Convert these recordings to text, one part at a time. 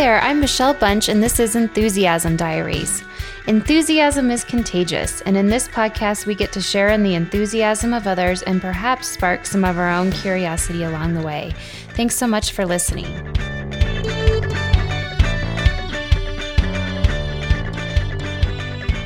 there, I'm Michelle Bunch, and this is Enthusiasm Diaries. Enthusiasm is contagious, and in this podcast, we get to share in the enthusiasm of others and perhaps spark some of our own curiosity along the way. Thanks so much for listening.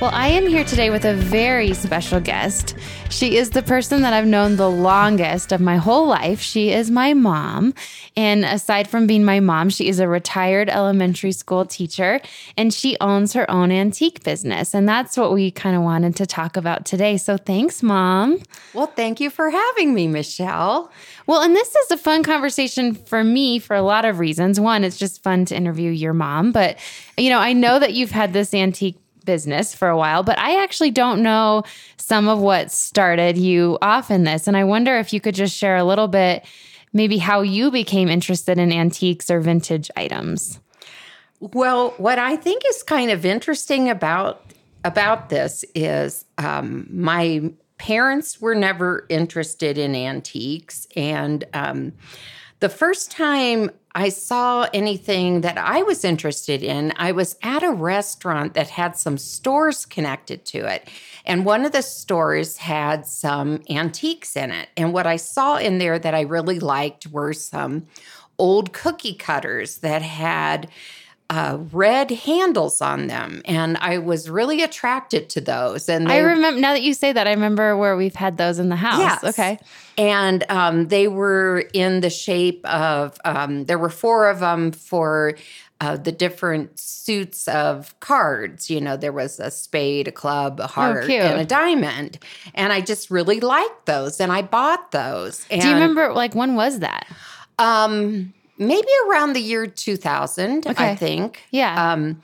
Well, I am here today with a very special guest. She is the person that I've known the longest of my whole life. She is my mom. And aside from being my mom, she is a retired elementary school teacher and she owns her own antique business. And that's what we kind of wanted to talk about today. So thanks, mom. Well, thank you for having me, Michelle. Well, and this is a fun conversation for me for a lot of reasons. One, it's just fun to interview your mom, but you know, I know that you've had this antique business for a while, but I actually don't know some of what started you off in this. And I wonder if you could just share a little bit, maybe how you became interested in antiques or vintage items. Well, what I think is kind of interesting about about this is um, my parents were never interested in antiques, and um, the first time I saw anything that I was interested in, I was at a restaurant that had some stores connected to it. And one of the stores had some antiques in it. And what I saw in there that I really liked were some old cookie cutters that had uh, red handles on them, and I was really attracted to those. And they, I remember now that you say that, I remember where we've had those in the house. Yes. Okay, and um, they were in the shape of um, there were four of them for. Uh, the different suits of cards. You know, there was a spade, a club, a heart, oh, and a diamond. And I just really liked those, and I bought those. And, Do you remember, like, when was that? Um, maybe around the year 2000, okay. I think. Yeah. Um,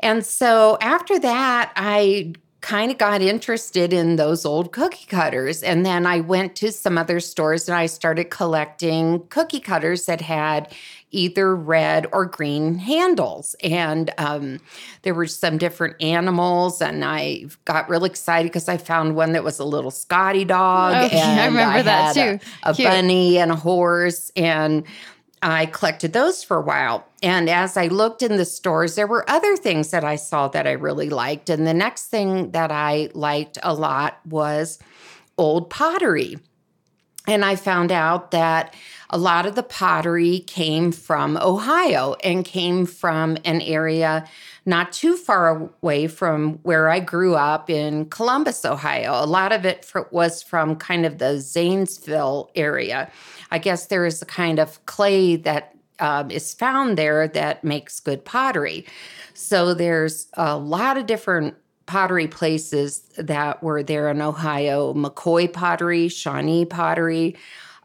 and so after that, I kind of got interested in those old cookie cutters. And then I went to some other stores and I started collecting cookie cutters that had either red or green handles. And um, there were some different animals. And I got really excited because I found one that was a little Scotty dog. Okay, and I remember I that too. A, a bunny and a horse. And I collected those for a while. And as I looked in the stores, there were other things that I saw that I really liked. And the next thing that I liked a lot was old pottery. And I found out that a lot of the pottery came from Ohio and came from an area not too far away from where I grew up in Columbus, Ohio. A lot of it was from kind of the Zanesville area. I guess there is a kind of clay that um, is found there that makes good pottery. So there's a lot of different pottery places that were there in Ohio McCoy pottery, Shawnee pottery,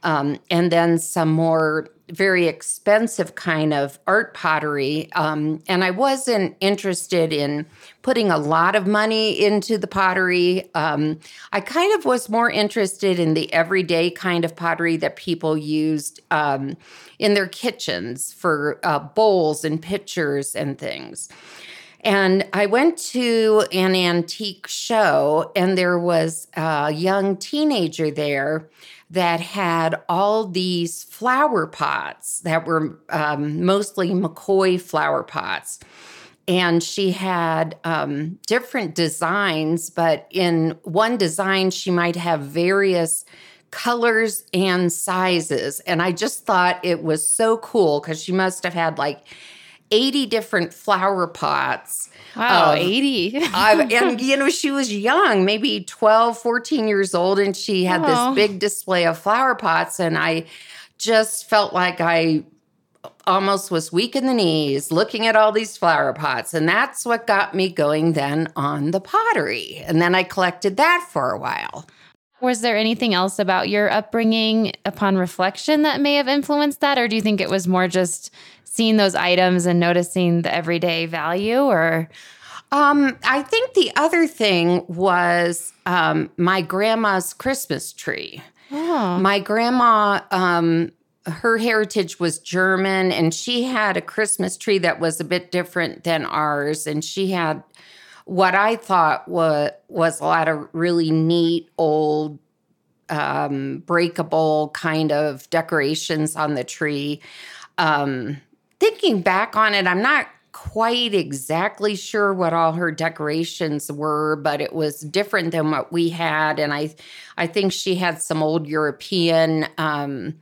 um, and then some more very expensive kind of art pottery. Um, and I wasn't interested in putting a lot of money into the pottery. Um, I kind of was more interested in the everyday kind of pottery that people used um, in their kitchens for uh, bowls and pitchers and things. And I went to an antique show, and there was a young teenager there that had all these flower pots that were um, mostly McCoy flower pots. And she had um, different designs, but in one design, she might have various colors and sizes. And I just thought it was so cool because she must have had like 80 different flower pots. Wow, um, 80. and, you know, she was young, maybe 12, 14 years old, and she had oh. this big display of flower pots. And I just felt like I almost was weak in the knees looking at all these flower pots. And that's what got me going then on the pottery. And then I collected that for a while. Was there anything else about your upbringing upon reflection that may have influenced that? Or do you think it was more just seeing those items and noticing the everyday value or um, I think the other thing was um, my grandma's Christmas tree. Oh. My grandma, um, her heritage was German, and she had a Christmas tree that was a bit different than ours. And she had what I thought was was a lot of really neat old um, breakable kind of decorations on the tree. Um, thinking back on it, I'm not quite exactly sure what all her decorations were, but it was different than what we had. And I, I think she had some old European um,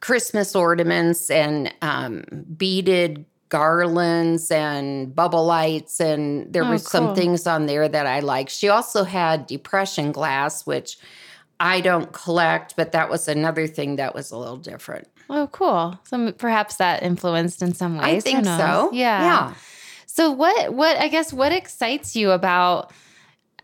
Christmas ornaments and um, beaded garlands and bubble lights, and there Oh, were some things on there that I liked. She also had depression glass, which I don't collect, but that was another thing that was a little different. Oh, cool. So perhaps that influenced in some ways. I think so. Yeah. Yeah. So what what I guess what excites you about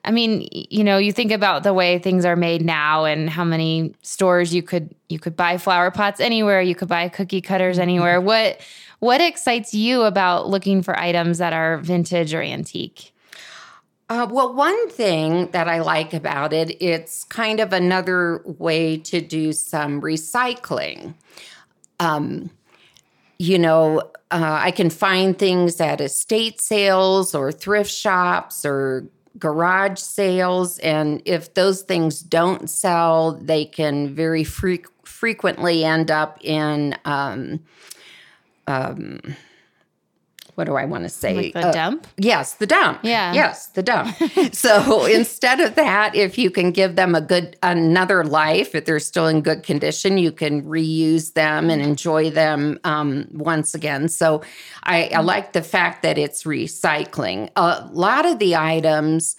I mean, you know, you think about the way things are made now and how many stores you could you could buy flower pots anywhere, you could buy cookie cutters Mm-hmm. anywhere. What what excites you about looking for items that are vintage or antique? Uh, well, one thing that I like about it, it's kind of another way to do some recycling. Um, you know, uh, I can find things at estate sales or thrift shops or garage sales. And if those things don't sell, they can very fre- frequently end up in, um, um, what do I want to say? Like the Uh, dump? Yes, the dump. Yeah. Yes, the dump. so instead of that, if you can give them a good another life, if they're still in good condition, you can reuse them and enjoy them um, once again. So I, I like the fact that it's recycling. A lot of the items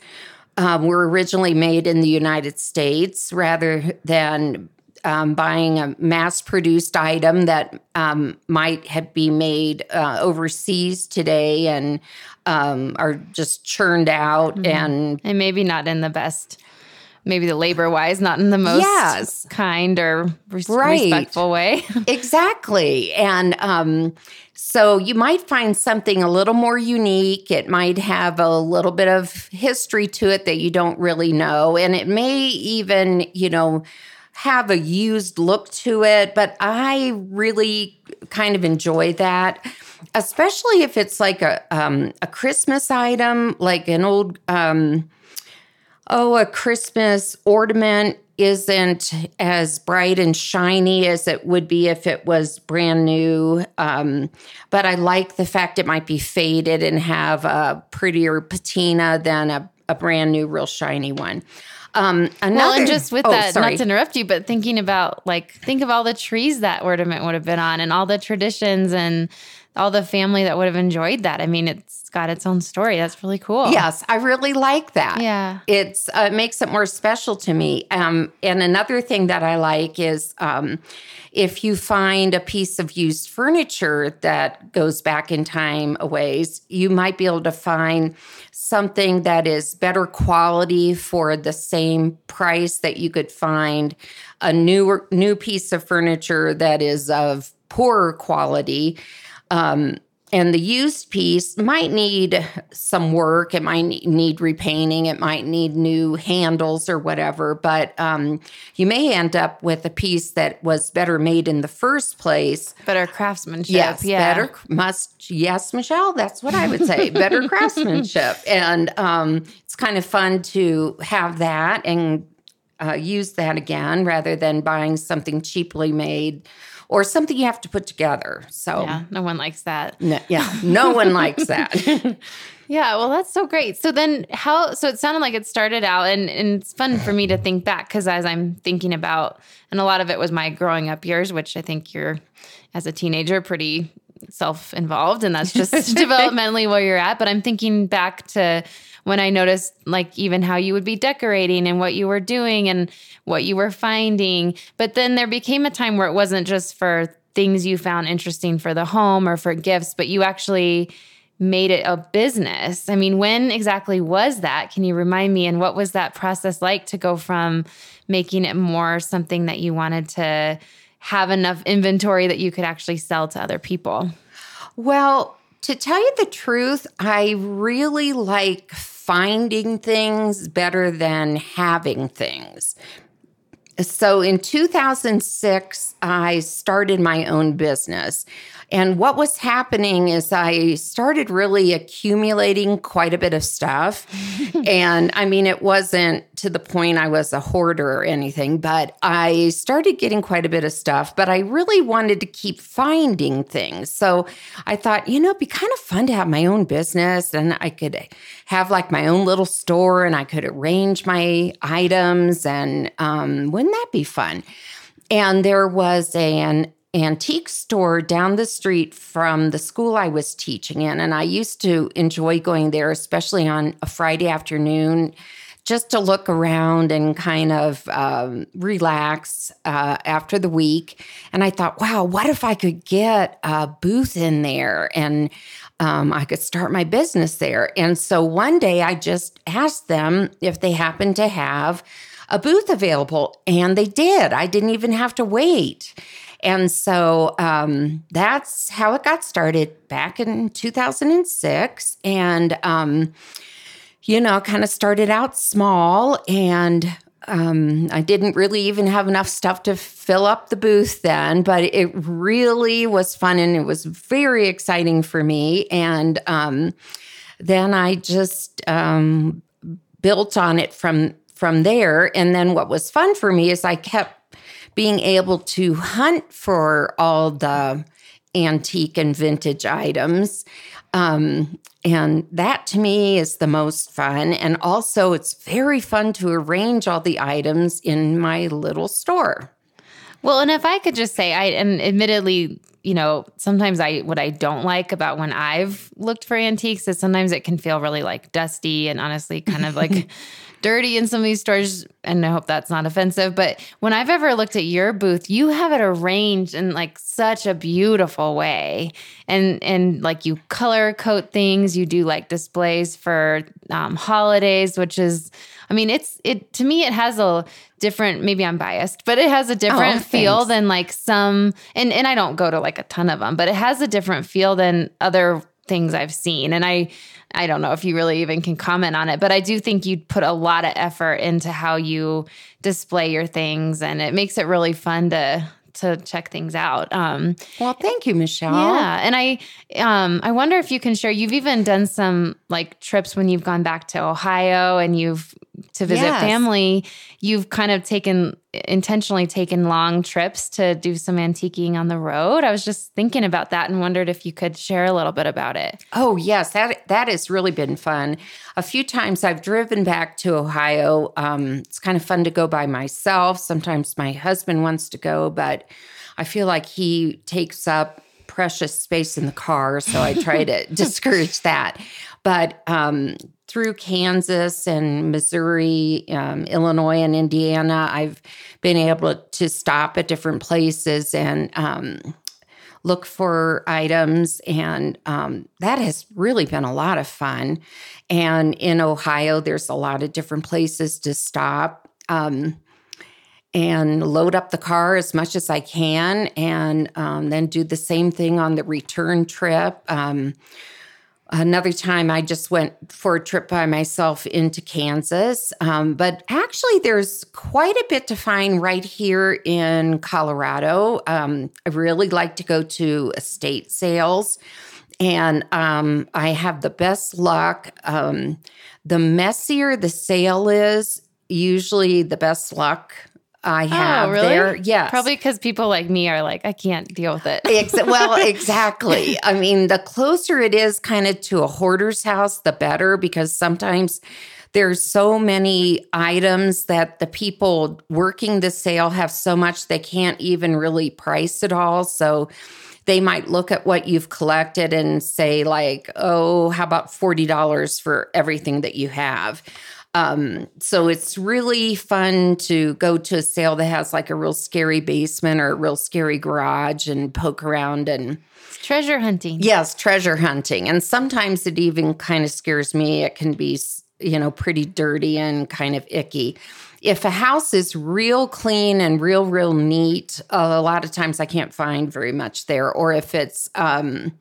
um, were originally made in the United States rather than um, buying a mass produced item that um, might have be made uh, overseas today and um, are just churned out and And maybe not in the best maybe the labor wise, not in the most Yes. kind or res- Right. respectful way. Exactly. And um, so you might find something a little more unique. It might have a little bit of history to it that you don't really know. And it may even, you know, have a used look to it. But I really kind of enjoy that. Especially if it's like a um, a Christmas item, like an old um, oh, a Christmas ornament isn't as bright and shiny as it would be if it was brand new. Um, but I like the fact it might be faded and have a prettier patina than a, a brand new, real shiny one. Um, another, Well, and just with oh, that, sorry. not to interrupt you, but thinking about like, think of all the trees that ornament would have been on and all the traditions and all the family that would have enjoyed that. I mean, it's got its own story. That's really cool. Yes, I really like that. Yeah. It's uh, it makes it more special to me. Um, and another thing that I like is um, if you find a piece of used furniture that goes back in time a ways, you might be able to find something that is better quality for the same price that you could find a newer new piece of furniture that is of poorer quality. Um, and the used piece might need some work. It might need repainting. It might need new handles or whatever. But um, you may end up with a piece that was better made in the first place. Better craftsmanship. Yes, yeah. better must. Yes, Michelle. That's what I would say. better craftsmanship, and um, it's kind of fun to have that and uh, use that again rather than buying something cheaply made or something you have to put together. So. Yeah. No one likes that. No, yeah, no one likes that. Yeah, well, that's so great. So then, how? So it sounded like it started out, and, and it's fun for me to think back because as I'm thinking about, and a lot of it was my growing up years, which I think you're, as a teenager, pretty self-involved, and that's just developmentally where you're at. But I'm thinking back to when I noticed, like even how you would be decorating and what you were doing and what you were finding. But then there became a time where it wasn't just for things you found interesting for the home or for gifts, but you actually made it a business. I mean, when exactly was that? Can you remind me? And what was that process like to go from making it more something that you wanted to have enough inventory that you could actually sell to other people? well, to tell you the truth, I really like finding things better than having things. so in 2006, I started my own business. And what was happening is I started really accumulating quite a bit of stuff. and I mean, it wasn't to the point I was a hoarder or anything, but I started getting quite a bit of stuff. But I really wanted to keep finding things. So I thought, you know, it'd be kind of fun to have my own business and I could have like my own little store and I could arrange my items. And um, wouldn't that be fun? And there was an antique store down the street from the school I was teaching in. And I used to enjoy going there, especially on a Friday afternoon, just to look around and kind of um, relax uh, after the week. And I thought, wow, what if I could get a booth in there and um, I could start my business there? And so one day I just asked them if they happened to have a booth available, and they did. I didn't even have to wait. And so um, that's how it got started back in 2006. And, um, you know, kind of started out small and um, I didn't really even have enough stuff to fill up the booth then, but it really was fun and it was very exciting for me. And um, then I just um, built on it from from there. And then what was fun for me is I kept being able to hunt for all the antique and vintage items. Um, and that to me is the most fun. And also, it's very fun to arrange all the items in my little store. Well, and if I could just say, I, and admittedly, you know, sometimes I, what I don't like about when I've looked for antiques is sometimes it can feel really like dusty and honestly kind of like dirty in some of these stores. And I hope that's not offensive. But when I've ever looked at your booth, you have it arranged in like such a beautiful way. And, and like you color coat things, you do like displays for um, holidays, which is, I mean, it's, it, to me, it has a different, maybe I'm biased, but it has a different oh, feel than like some, and, and I don't go to like a ton of them, but it has a different feel than other things I've seen. And I, I don't know if you really even can comment on it, but I do think you put a lot of effort into how you display your things and it makes it really fun to to check things out. Um, well, thank you, Michelle. Yeah, and I, um, I wonder if you can share. You've even done some like trips when you've gone back to Ohio and you've to visit yes. family. You've kind of taken intentionally taken long trips to do some antiquing on the road. I was just thinking about that and wondered if you could share a little bit about it. Oh yes, that that has really been fun. A few times I've driven back to Ohio. Um, it's kind of fun to go by myself. Sometimes my husband wants to go, but I feel like he takes up precious space in the car, so I try to discourage that. But um, through Kansas and Missouri, um, Illinois, and Indiana, I've been able to stop at different places and um, look for items. And um, that has really been a lot of fun. And in Ohio, there's a lot of different places to stop um, and load up the car as much as I can, and um, then do the same thing on the return trip. Another time, I just went for a trip by myself into Kansas. Um, but actually, there's quite a bit to find right here in Colorado. Um, I really like to go to estate sales, and um, I have the best luck. Um, the messier the sale is, usually the best luck I oh, have oh, really? there. Yes. Probably because people like me are like, I can't deal with it. Ex- well, exactly. I mean, the closer it is kind of to a hoarder's house, the better, because sometimes there's so many items that the people working the sale have so much they can't even really price it all. So they might look at what you've collected and say, like, oh, how about $40 for everything that you have? Um, so it's really fun to go to a sale that has like a real scary basement or a real scary garage and poke around and treasure hunting. Yes, treasure hunting. And sometimes it even kind of scares me. It can be, you know, pretty dirty and kind of icky. If a house is real clean and real, real neat, a lot of times I can't find very much there. Or if it's, um,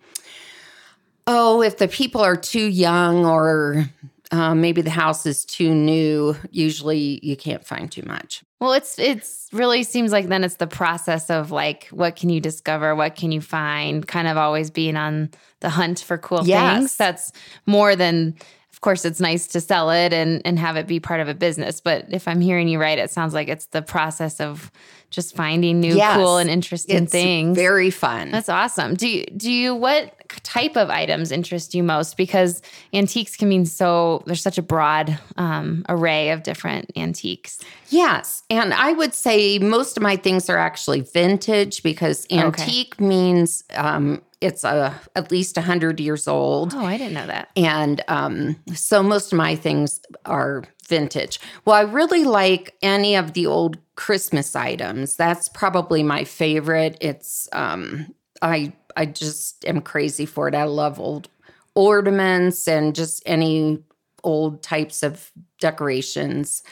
oh, if the people are too young or um, maybe the house is too new. Usually, you can't find too much. Well, it's it's really seems like then it's the process of like what can you discover, what can you find, kind of always being on the hunt for cool Yes. things. That's more than of course it's nice to sell it and and have it be part of a business, but if I'm hearing you right, it sounds like it's the process of just finding new Yes. cool and interesting It's things. very fun. That's awesome. Do you do you what type of items interest you most? Because antiques can mean so there's such a broad um, array of different antiques. Yes. And I would say most of my things are actually vintage because antique means um, it's a, at least 100 years old. Oh, I didn't know that. And um, so most of my things are vintage. Well, I really like any of the old Christmas items. That's probably my favorite. It's um, I I just am crazy for it. I love old ornaments and just any old types of decorations.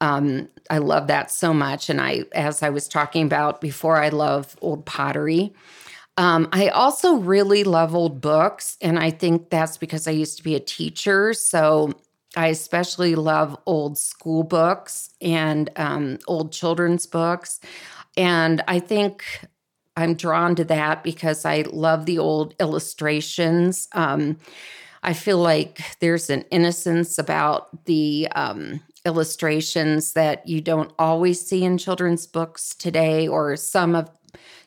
Um, I love that so much. And I, as I was talking about before, I love old pottery. Um, I also really love old books, and I think that's because I used to be a teacher. So I especially love old school books and um, old children's books. And I think I'm drawn to that because I love the old illustrations. Um, I feel like there's an innocence about the um, illustrations that you don't always see in children's books today, or some of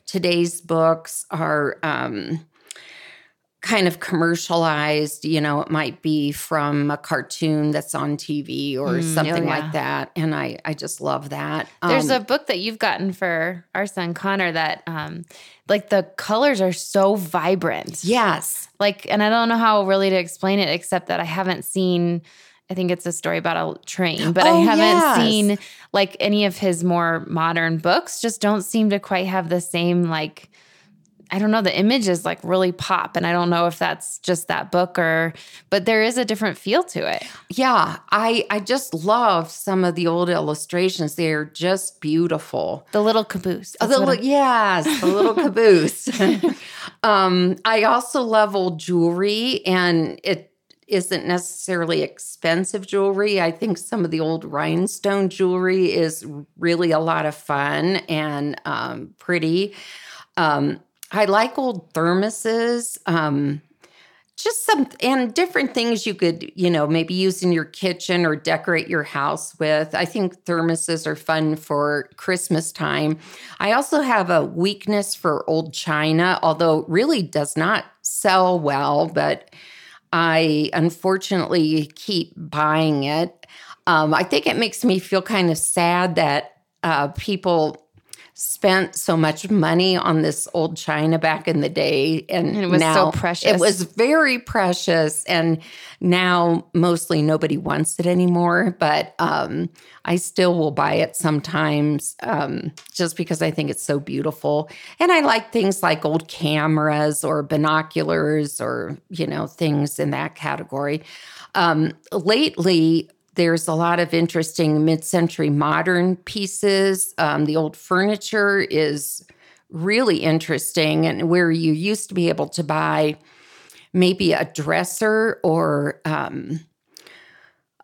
today's books are um, kind of commercialized. You know, it might be from a cartoon that's on TV or Mm, oh, something yeah. like that, and I I just love that. There's Um, a book that you've gotten for our son Connor that um like the colors are so vibrant. yes, Like and I don't know how really to explain it except that I haven't seen I think it's a story about a train, but I Oh, haven't yes. seen like any of his more modern books just don't seem to quite have the same like I don't know the images like really pop and I don't know if that's just that book or but there is a different feel to it. yeah. I I just love some of the old illustrations. They're just beautiful. The little caboose. That's what little, yes, the little caboose. um, I also love old jewelry, and it isn't necessarily expensive jewelry. I think some of the old rhinestone jewelry is really a lot of fun and um, pretty. Um, I like old thermoses. Um, just some and different things you could, you know, maybe use in your kitchen or decorate your house with. I think thermoses are fun for Christmas time. I also have a weakness for old china, although really does not sell well, but I unfortunately keep buying it. Um, I think it makes me feel kind of sad that uh, people spent so much money on this old china back in the day and, And it was so now precious. it was very precious and now mostly nobody wants it anymore but um, i still will buy it sometimes um, just because i think it's so beautiful and i like things like old cameras or binoculars or you know things in that category um, lately there's a lot of interesting mid-century modern pieces. Um, the old furniture is really interesting and where you used to be able to buy maybe a dresser or um,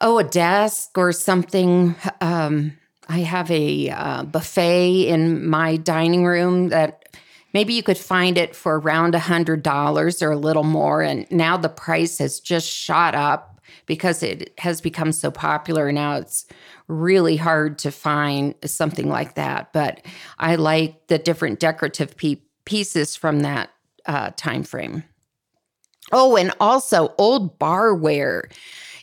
oh a desk or something. Um, i have a uh, buffet in my dining room that maybe you could find it for around a hundred dollars or a little more and now the price has just shot up because it has become so popular. Now it's really hard to find something like that but i like the different decorative pe- pieces from that uh, time frame. Oh and also old barware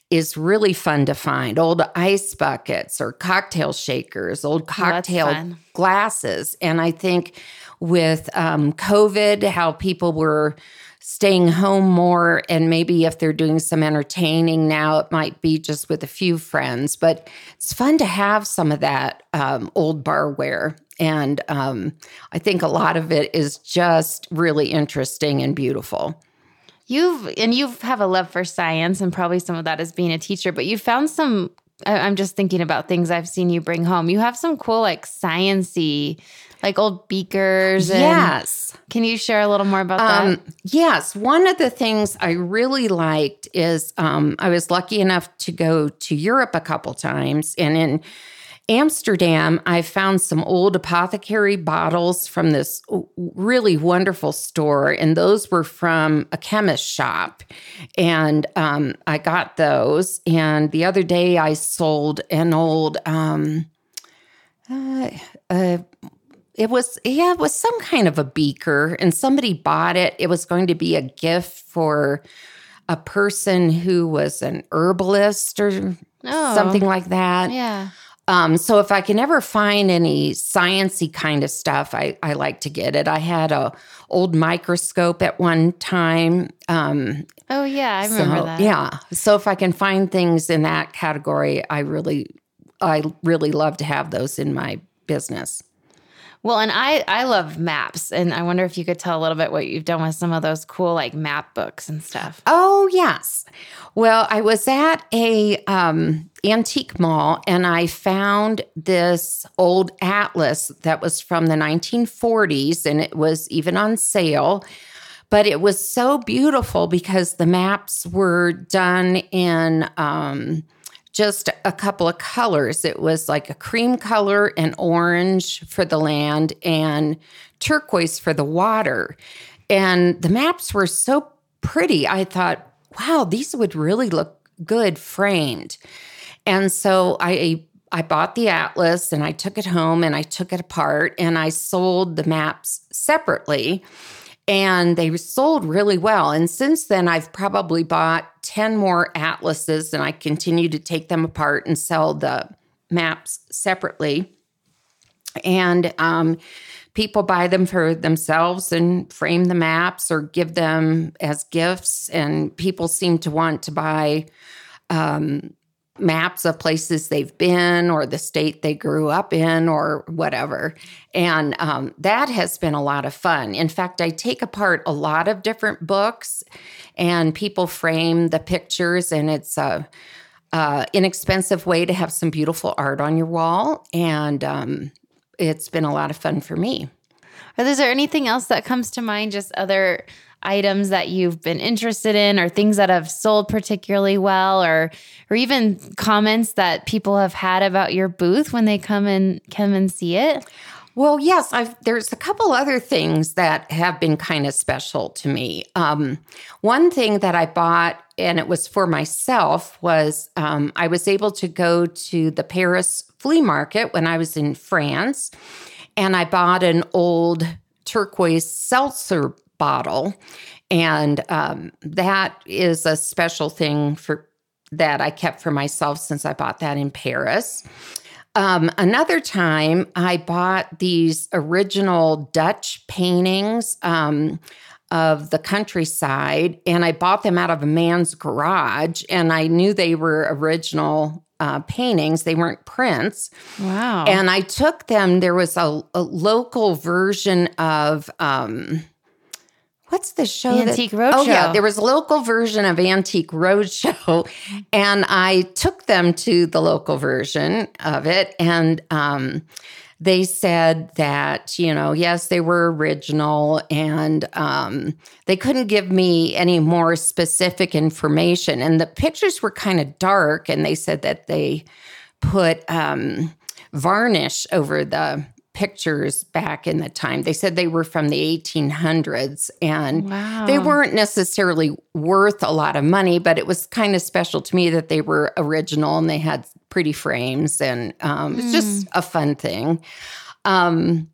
is really fun to find. Old ice buckets or cocktail shakers old cocktail fun. glasses. And i think with um, covid how people were staying home more and maybe if they're doing some entertaining now it might be just with a few friends but it's fun to have some of that um, old barware and um, i think a lot of it is just really interesting and beautiful You've and you have a love for science, and probably some of that is being a teacher. But you found some I, I'm just thinking about things I've seen you bring home. You have some cool, like sciency, like old beakers. And yes. Can you share a little more about that? Um, yes, one of the things I really liked is um, I was lucky enough to go to Europe a couple times, and in Amsterdam, I found some old apothecary bottles from this really wonderful store, and those were from a chemist shop. And um, I got those. And the other day, I sold an old. Um, uh, uh, it was yeah it was some kind of a beaker and somebody bought it it was going to be a gift for a person who was an herbalist or Oh. something like that yeah. Um, so if I can ever find any sciency kind of stuff, I, I like to get it. I had a old microscope at one time. Um, Oh, yeah. I remember so, that. Yeah. So if I can find things in that category, I really, I really love to have those in my business. Well, and I I love maps, and I wonder if you could tell a little bit what you've done with some of those cool like map books and stuff. Oh yes. Well, I was at a um, antique mall and I found this old atlas that was from the 1940s, and it was even on sale. But it was so beautiful because the maps were done in um, just a couple of colors. It was like a cream color and orange for the land and turquoise for the water. And the maps were so pretty. I thought, wow, these would really look good framed. And so I I bought the atlas and I took it home and I took it apart and I sold the maps separately and they sold really well. And since then, I've probably bought 10 more atlases and I continue to take them apart and sell the maps separately. And um, people buy them for themselves and frame the maps or give them as gifts. And people seem to want to buy um, maps of places they've been or the state they grew up in or whatever. And um, that has been a lot of fun. In fact, I take apart a lot of different books and people frame the pictures, and it's a, inexpensive way to have some beautiful art on your wall. And um, it's been a lot of fun for me. Is there anything else that comes to mind? Just other items that you've been interested in, or things that have sold particularly well, or or even comments that people have had about your booth when they come and come and see it? Well, yes, I've, there's a couple other things that have been kind of special to me. Um, one thing that I bought, and it was for myself, was um, I was able to go to the Paris flea market when I was in France, and I bought an old turquoise seltzer bottle, and um, that is a special thing for that I kept for myself since I bought that in Paris. Um, another time, I bought these original Dutch paintings um, of the countryside, and I bought them out of a man's garage. And I knew they were original uh, paintings; they weren't prints. Wow. And I took them. There was a, a local version of. Um, What's the show? that- Roadshow. Oh yeah, there was a local version of Antique Roadshow, and I took them to the local version of it, and um, they said that you know, yes, they were original, and um, they couldn't give me any more specific information, and the pictures were kind of dark, and they said that they put um, varnish over the pictures back in the time. They said they were from the 1800s and Wow. they weren't necessarily worth a lot of money, but it was kind of special to me that they were original and they had pretty frames and um, it's just a fun thing. Um,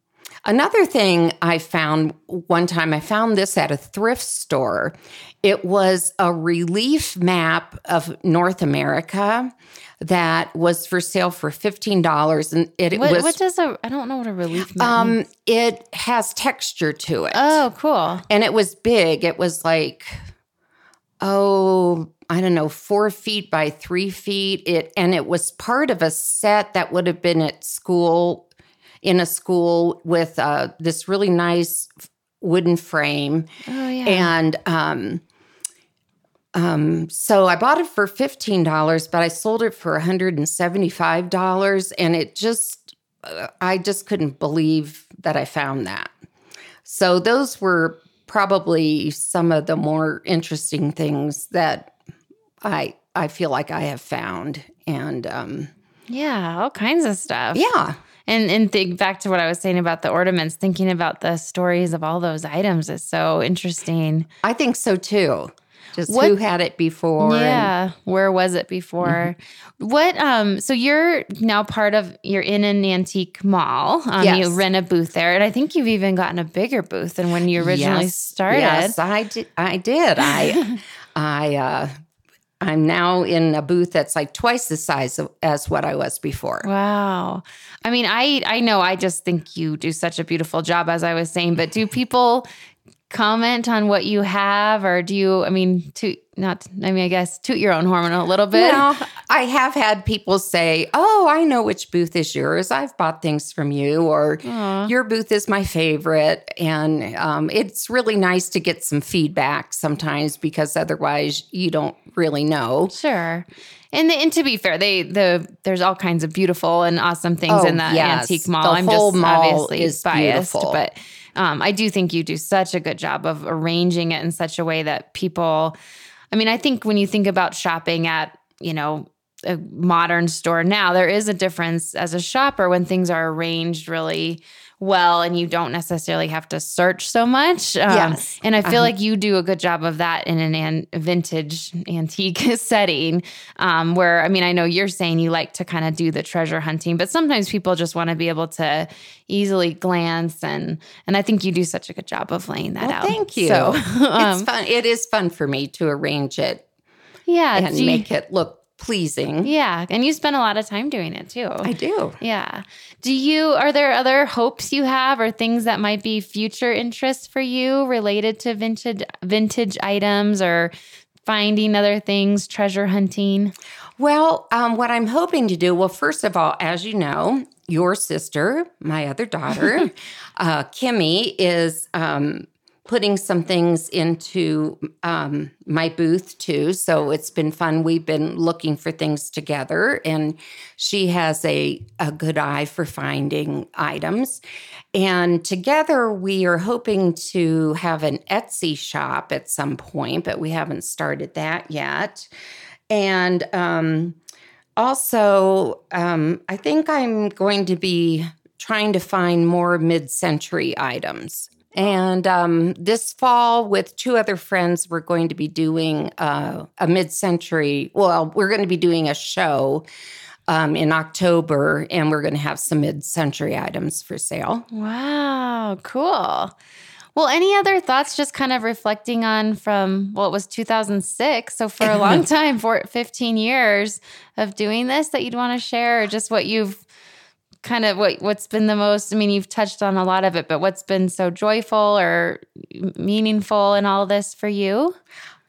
Another thing I found one time, I found this at a thrift store. It was a relief map of North America that was for sale for $15. And it, what, was, what does a I don't know what a relief map um, means. it has texture to it. Oh, cool. And it was big. It was like, oh, I don't know, four feet by three feet. It and it was part of a set that would have been at school, in a school with uh, this really nice wooden frame. Oh yeah. And um, Um, so I bought it for $15, but I sold it for $175. And it just, uh, I just couldn't believe that I found that. So those were probably some of the more interesting things that I I feel like I have found. And um, yeah, all kinds of stuff. Yeah. And and think back to what I was saying about the ornaments, thinking about the stories of all those items is so interesting. I think so too. Just what, who had it before? Yeah, and, where was it before? Mm-hmm. What? Um. So you're now part of. You're in an antique mall. Um, yes. You rent a booth there, and I think you've even gotten a bigger booth than when you originally yes. started. Yes, I did. I did. I. I. Uh, I'm now in a booth that's like twice the size of, as what I was before. Wow. I mean, I I know I just think you do such a beautiful job as I was saying, but do people comment on what you have or do you i mean to not i mean i guess toot your own horn a little bit well i have had people say oh i know which booth is yours i've bought things from you or Aww. your booth is my favorite and um, it's really nice to get some feedback sometimes because otherwise you don't really know sure and, the, and to be fair, they the there's all kinds of beautiful and awesome things oh, in that yes. antique mall. The I'm whole just mall obviously is biased, beautiful. but um, I do think you do such a good job of arranging it in such a way that people. I mean, I think when you think about shopping at you know a modern store now, there is a difference as a shopper when things are arranged really well and you don't necessarily have to search so much. Um, yes. And I feel uh-huh. like you do a good job of that in an, an vintage antique setting um, where, I mean, I know you're saying you like to kind of do the treasure hunting, but sometimes people just want to be able to easily glance and, and I think you do such a good job of laying that well, out. Thank you. So, um, it's fun. It is fun for me to arrange it. Yeah. And you, make it look pleasing. Yeah. And you spend a lot of time doing it too. I do. Yeah. Do you, are there other hopes you have or things that might be future interests for you related to vintage, vintage items or finding other things, treasure hunting? Well, um, what I'm hoping to do, well, first of all, as you know, your sister, my other daughter, uh, Kimmy, is um, putting some things into um, my booth too. So it's been fun. We've been looking for things together, and she has a, a good eye for finding items. And together, we are hoping to have an Etsy shop at some point, but we haven't started that yet. And um, also, um, I think I'm going to be trying to find more mid century items. And um, this fall, with two other friends, we're going to be doing uh, a mid century, well, we're going to be doing a show um, in October, and we're going to have some mid century items for sale. Wow, cool. Well, any other thoughts just kind of reflecting on from, well, it was 2006. So for a long time, for 15 years of doing this that you'd want to share, or just what you've kind of what what's been the most i mean you've touched on a lot of it but what's been so joyful or meaningful in all this for you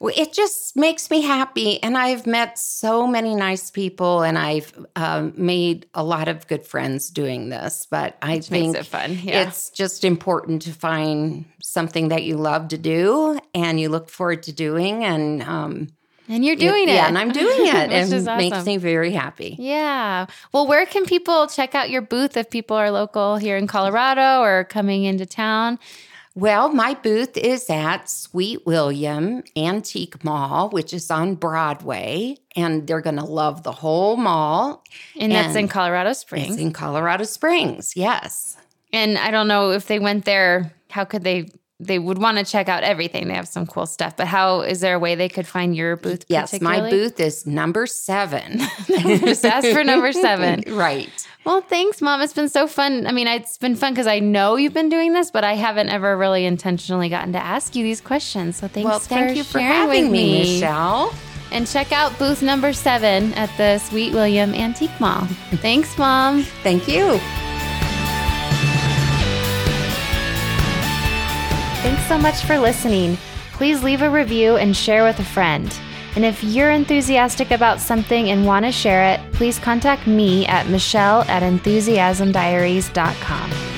well, it just makes me happy and i've met so many nice people and i've um, made a lot of good friends doing this but i Which think it fun. Yeah. it's just important to find something that you love to do and you look forward to doing and um, and you're doing it. Yeah, and I'm doing it. and it awesome. makes me very happy. Yeah. Well, where can people check out your booth if people are local here in Colorado or coming into town? Well, my booth is at Sweet William Antique Mall, which is on Broadway, and they're going to love the whole mall. And, and that's in Colorado Springs. in Colorado Springs, yes. And I don't know if they went there, how could they they would want to check out everything. They have some cool stuff. But how is there a way they could find your booth? Yes, my booth is number seven. Just ask for number seven. right. Well, thanks, Mom. It's been so fun. I mean, it's been fun because I know you've been doing this, but I haven't ever really intentionally gotten to ask you these questions. So thanks well, thank for you for having with me, Michelle. And check out booth number seven at the Sweet William Antique Mall. Thanks, Mom. Thank you. Thanks so much for listening. Please leave a review and share with a friend. And if you're enthusiastic about something and want to share it, please contact me at michelle at enthusiasmdiaries.com.